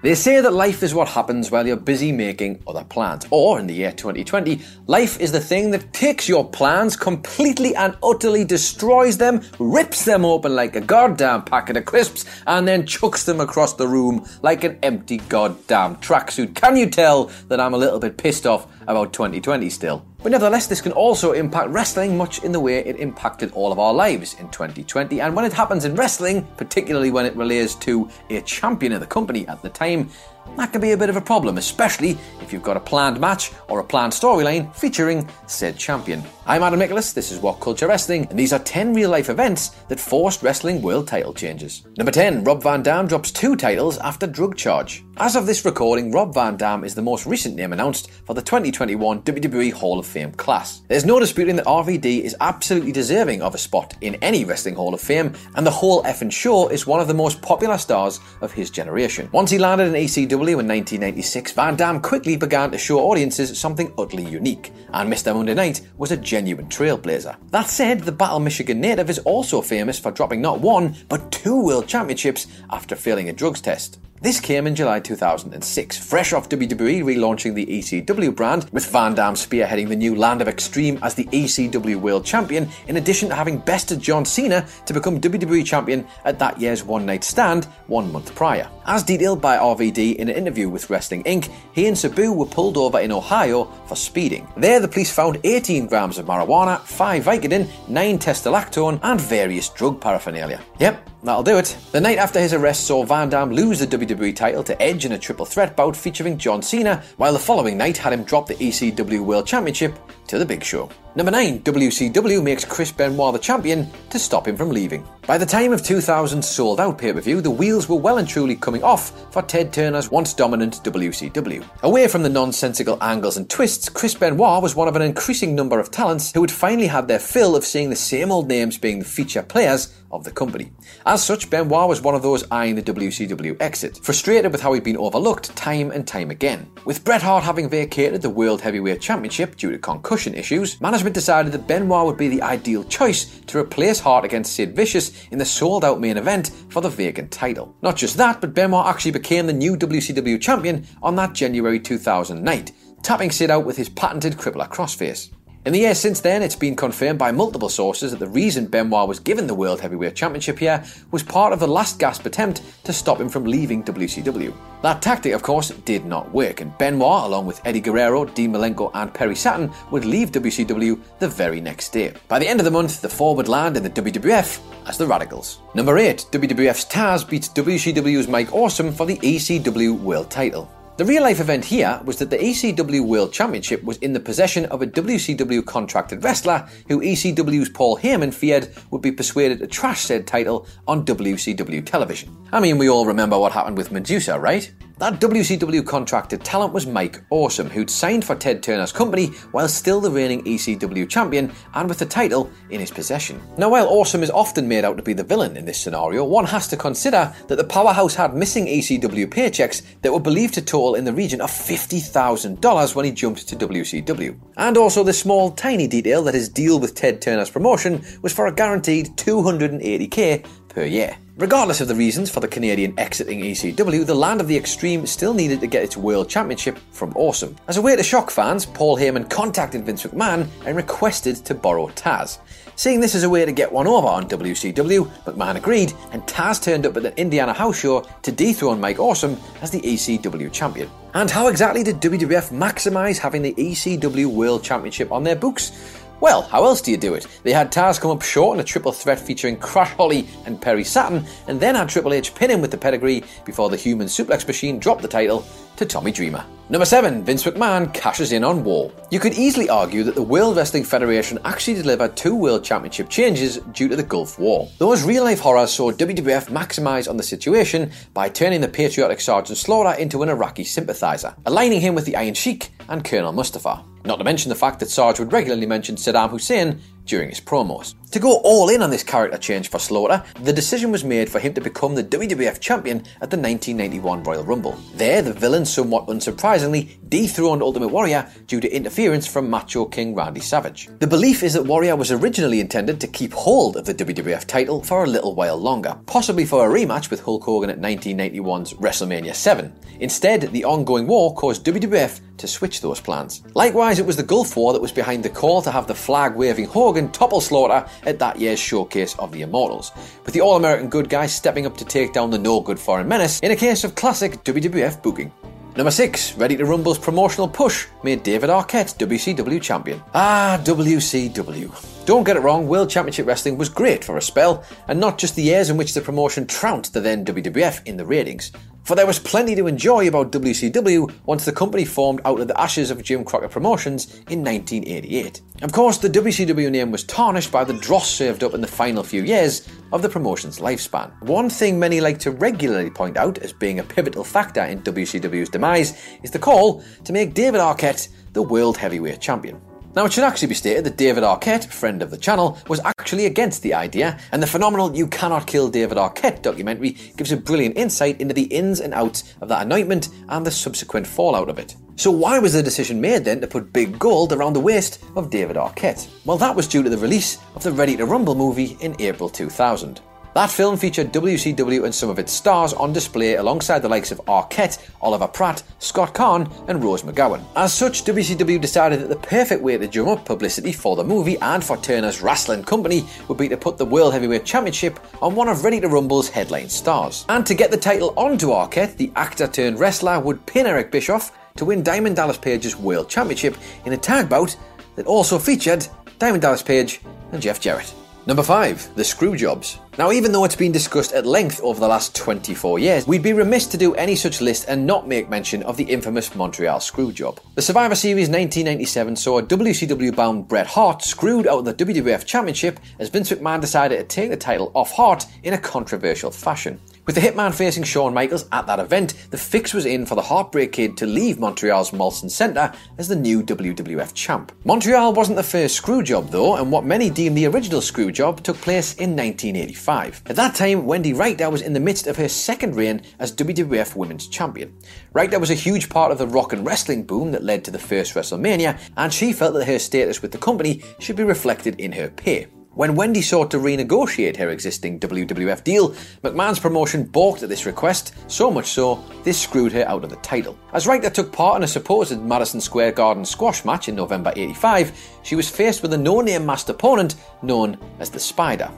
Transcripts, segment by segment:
They say that life is what happens while you're busy making other plans. Or, in the year 2020, life is the thing that takes your plans completely and utterly destroys them, rips them open like a goddamn packet of crisps, and then chucks them across the room like an empty goddamn tracksuit. Can you tell that I'm a little bit pissed off about 2020 still? But nevertheless, this can also impact wrestling much in the way it impacted all of our lives in 2020. And when it happens in wrestling, particularly when it relates to a champion of the company at the time, that can be a bit of a problem, especially if you've got a planned match or a planned storyline featuring said champion. I'm Adam Nicholas, this is What Culture Wrestling, and these are 10 real life events that forced wrestling world title changes. Number 10, Rob Van Dam drops two titles after drug charge. As of this recording, Rob Van Dam is the most recent name announced for the 2021 WWE Hall of Fame class. There's no disputing that RVD is absolutely deserving of a spot in any Wrestling Hall of Fame, and the whole effing show is one of the most popular stars of his generation. Once he landed in ECW, in 1996, Van Dam quickly began to show audiences something utterly unique, and Mr. Monday Night was a genuine trailblazer. That said, the Battle Michigan native is also famous for dropping not one, but two world championships after failing a drugs test. This came in July 2006, fresh off WWE relaunching the ECW brand, with Van Dam spearheading the new Land of Extreme as the ECW World Champion, in addition to having bested John Cena to become WWE Champion at that year's One Night Stand one month prior. As detailed by RVD in an interview with Wrestling Inc., he and Sabu were pulled over in Ohio for speeding. There, the police found 18 grams of marijuana, 5 Vicodin, 9 testosterone, and various drug paraphernalia. Yep, That'll do it. The night after his arrest saw Van Dam lose the WWE title to Edge in a triple threat bout featuring John Cena, while the following night had him drop the ECW World Championship to the Big Show. Number 9, WCW makes Chris Benoit the champion to stop him from leaving. By the time of 2000's Souled Out pay per view, the wheels were well and truly coming off for Ted Turner's once dominant WCW. Away from the nonsensical angles and twists, Chris Benoit was one of an increasing number of talents who had finally had their fill of seeing the same old names being the feature players of the company. As such, Benoit was one of those eyeing the WCW exit, frustrated with how he'd been overlooked time and time again. With Bret Hart having vacated the World Heavyweight Championship due to concussion issues, management decided that Benoit would be the ideal choice to replace Hart against Sid Vicious in the Souled Out main event for the vacant title. Not just that, but Benoit actually became the new WCW champion on that January 2000 night, tapping Sid out with his patented crippler crossface. In the years since then, it's been confirmed by multiple sources that the reason Benoit was given the World Heavyweight Championship here was part of the last gasp attempt to stop him from leaving WCW. That tactic, of course, did not work, and Benoit, along with Eddie Guerrero, Dean Malenko, and Perry Saturn, would leave WCW the very next day. By the end of the month, the four would land in the WWF as the Radicalz. Number 8, WWF's Taz beats WCW's Mike Awesome for the ECW World title. The real life event here was that the ECW World Championship was in the possession of a WCW contracted wrestler who ECW's Paul Heyman feared would be persuaded to trash said title on WCW television. I mean, we all remember what happened with Medusa, right? That WCW contracted talent was Mike Awesome, who'd signed for Ted Turner's company while still the reigning ECW champion and with the title in his possession. Now, while Awesome is often made out to be the villain in this scenario, one has to consider that the powerhouse had missing ECW paychecks that were believed to total in the region of $50,000 when he jumped to WCW. And also the small, tiny detail that his deal with Ted Turner's promotion was for a guaranteed 280k per year. Regardless of the reasons for the Canadian exiting ECW, the Land of the Extreme still needed to get its World Championship from Awesome. As a way to shock fans, Paul Heyman contacted Vince McMahon and requested to borrow Taz. Seeing this as a way to get one over on WCW, McMahon agreed, and Taz turned up at the Indiana House Show to dethrone Mike Awesome as the ECW champion. And how exactly did WWF maximise having the ECW World Championship on their books? Well, how else do you do it? They had Taz come up short in a triple threat featuring Crash Holly and Perry Saturn, and then had Triple H pin him with the pedigree before the human suplex machine dropped the title to Tommy Dreamer. Number 7, Vince McMahon cashes in on War. You could easily argue that the World Wrestling Federation actually delivered two World Championship changes due to the Gulf War. Those real life horrors saw WWF maximise on the situation by turning the patriotic Sergeant Slaughter into an Iraqi sympathiser, aligning him with the Iron Sheik and Colonel Mustafa. Not to mention the fact that Sarge would regularly mention Saddam Hussein during his promos. To go all in on this character change for Slaughter, the decision was made for him to become the WWF champion at the 1991 Royal Rumble. There, the villain somewhat unsurprisingly dethroned Ultimate Warrior due to interference from Macho King Randy Savage. The belief is that Warrior was originally intended to keep hold of the WWF title for a little while longer, possibly for a rematch with Hulk Hogan at 1991's WrestleMania 7. Instead, the ongoing war caused WWF to switch those plans. Likewise, it was the Gulf War that was behind the call to have the flag waving Hogan topple Slaughter at that year's showcase of the Immortals, with the All American good guy stepping up to take down the no good foreign menace in a case of classic WWF booking. Number 6, Ready to Rumble's promotional push made David Arquette WCW champion. Ah, WCW. Don't get it wrong, World Championship Wrestling was great for a spell, and not just the years in which the promotion trounced the then WWF in the ratings. For there was plenty to enjoy about WCW once the company formed out of the ashes of Jim Crockett Promotions in 1988. Of course, the WCW name was tarnished by the dross served up in the final few years of the promotion's lifespan. One thing many like to regularly point out as being a pivotal factor in WCW's demise is the call to make David Arquette the World Heavyweight Champion. Now, it should actually be stated that David Arquette, friend of the channel, was actually against the idea, and the phenomenal You Cannot Kill David Arquette documentary gives a brilliant insight into the ins and outs of that anointment and the subsequent fallout of it. So, why was the decision made then to put big gold around the waist of David Arquette? Well, that was due to the release of the Ready to Rumble movie in April 2000. That film featured WCW and some of its stars on display alongside the likes of Arquette, Oliver Platt, Scott Caan, and Rose McGowan. As such, WCW decided that the perfect way to drum up publicity for the movie and for Turner's wrestling company would be to put the World Heavyweight Championship on one of Ready to Rumble's headline stars. And to get the title onto Arquette, the actor turned wrestler would pin Eric Bischoff to win Diamond Dallas Page's World Championship in a tag bout that also featured Diamond Dallas Page and Jeff Jarrett. Number 5. The screw jobs. Now, even though it's been discussed at length over the last 24 years, we'd be remiss to do any such list and not make mention of the infamous Montreal Screwjob. The Survivor Series 1997 saw WCW bound Bret Hart screwed out of the WWF Championship as Vince McMahon decided to take the title off Hart in a controversial fashion. With the Hitman facing Shawn Michaels at that event, the fix was in for the Heartbreak Kid to leave Montreal's Molson Centre as the new WWF champ. Montreal wasn't the first screw job though, and what many deem the original screw job took place in 1985. At that time, Wendi Richter was in the midst of her second reign as WWF Women's Champion. Richter was a huge part of the rock and wrestling boom that led to the first WrestleMania, and she felt that her status with the company should be reflected in her pay. When Wendi sought to renegotiate her existing WWF deal, McMahon's promotion balked at this request, so much so, this screwed her out of the title. As Richter took part in a supposed Madison Square Garden squash match in November 85, she was faced with a no name masked opponent known as the Spider.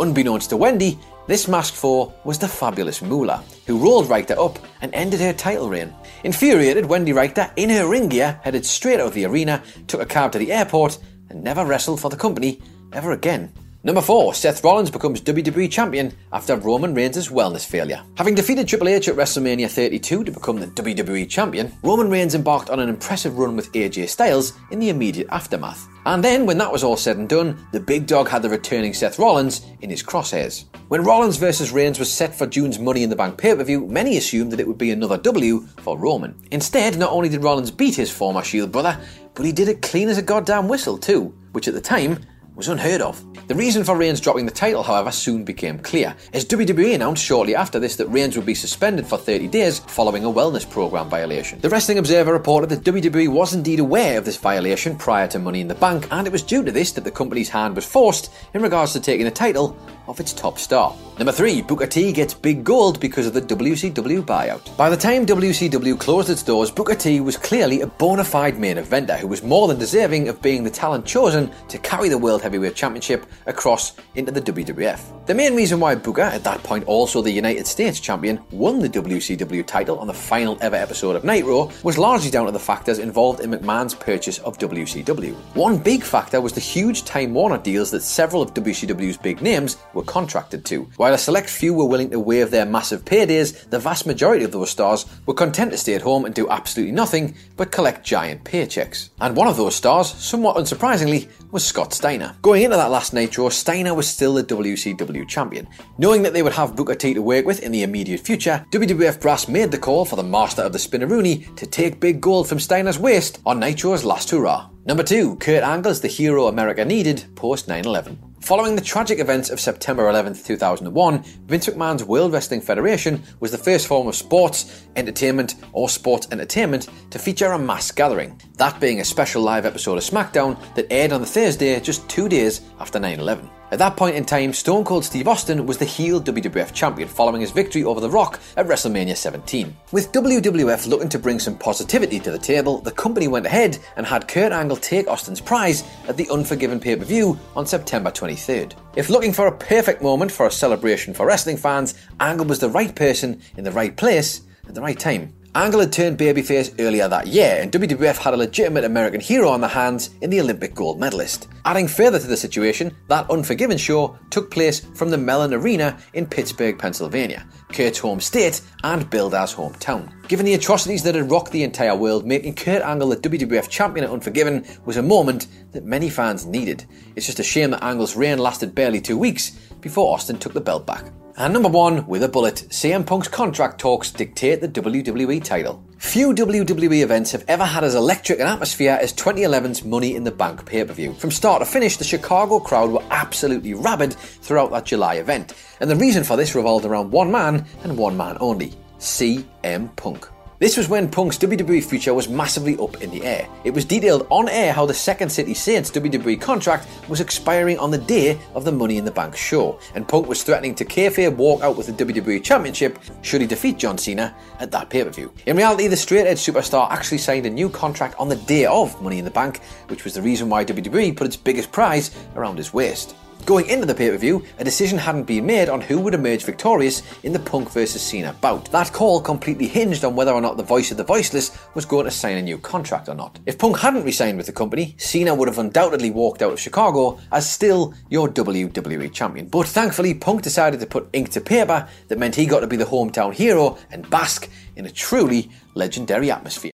Unbeknownst to Wendi, this masked foe was the fabulous Moolah, who rolled Richter up and ended her title reign. Infuriated, Wendi Richter, in her ring gear, headed straight out of the arena, took a cab to the airport, and never wrestled for the company ever again. Number 4, Seth Rollins becomes WWE Champion after Roman Reigns' wellness failure. Having defeated Triple H at WrestleMania 32 to become the WWE Champion, Roman Reigns embarked on an impressive run with AJ Styles in the immediate aftermath. And then, when that was all said and done, the big dog had the returning Seth Rollins in his crosshairs. When Rollins vs Reigns was set for June's Money in the Bank pay per view, many assumed that it would be another W for Roman. Instead, not only did Rollins beat his former Shield brother, but he did it clean as a goddamn whistle too, which at the time was unheard of. The reason for Reigns dropping the title, however, soon became clear, as WWE announced shortly after this that Reigns would be suspended for 30 days following a wellness program violation. The Wrestling Observer reported that WWE was indeed aware of this violation prior to Money in the Bank, and it was due to this that the company's hand was forced in regards to taking the title of its top star. Number 3, Booker T gets big gold because of the WCW buyout. By the time WCW closed its doors, Booker T was clearly a bona fide main eventer who was more than deserving of being the talent chosen to carry the World Heavyweight Championship across into the WWF. The main reason why Booker, at that point also the United States champion, won the WCW title on the final ever episode of Nitro was largely down to the factors involved in McMahon's purchase of WCW. One big factor was the huge Time Warner deals that several of WCW's big names were contracted to. While a select few were willing to waive their massive paydays, the vast majority of those stars were content to stay at home and do absolutely nothing but collect giant paychecks. And one of those stars, somewhat unsurprisingly, was Scott Steiner. Going into that last Nitro, Steiner was still the WCW champion. Knowing that they would have Booker T to work with in the immediate future, WWF Brass made the call for the master of the Spinneroonie to take big gold from Steiner's waist on Nitro's last hurrah. Number 2, Kurt Angle is the hero America needed post 9 11. Following the tragic events of September 11, 2001, Vince McMahon's World Wrestling Federation was the first form of sports, entertainment, or sports entertainment to feature a mass gathering, that being a special live episode of SmackDown that aired on the Thursday just two days after 9 11. At that point in time, Stone Cold Steve Austin was the heel WWF champion following his victory over The Rock at WrestleMania 17. With WWF looking to bring some positivity to the table, the company went ahead and had Kurt Angle take Austin's prize at the Unforgiven pay per view on September 23rd. If looking for a perfect moment for a celebration for wrestling fans, Angle was the right person in the right place at the right time. Angle had turned babyface earlier that year, and WWF had a legitimate American hero on their hands in the Olympic gold medalist. Adding further to the situation, that Unforgiven show took place from the Mellon Arena in Pittsburgh, Pennsylvania, Kurt's home state and Builder's hometown. Given the atrocities that had rocked the entire world, making Kurt Angle the WWF champion at Unforgiven was a moment that many fans needed. It's just a shame that Angle's reign lasted barely two weeks before Austin took the belt back. And number one, with a bullet, CM Punk's contract talks dictate the WWE title. Few WWE events have ever had as electric an atmosphere as 2011's Money in the Bank pay per view. From start to finish, the Chicago crowd were absolutely rabid throughout that July event, and the reason for this revolved around one man and one man only CM Punk. This was when Punk's WWE future was massively up in the air. It was detailed on air how the Second City Saints WWE contract was expiring on the day of the Money in the Bank show, and Punk was threatening to kayfabe walk out with the WWE Championship should he defeat John Cena at that pay per view. In reality, the straight edge superstar actually signed a new contract on the day of Money in the Bank, which was the reason why WWE put its biggest prize around his waist. Going into the pay per view, a decision hadn't been made on who would emerge victorious in the Punk vs Cena bout. That call completely hinged on whether or not the voice of the voiceless was going to sign a new contract or not. If Punk hadn't resigned with the company, Cena would have undoubtedly walked out of Chicago as still your WWE champion. But thankfully, Punk decided to put ink to paper that meant he got to be the hometown hero and bask in a truly legendary atmosphere.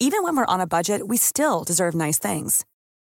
Even when we're on a budget, we still deserve nice things.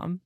Um.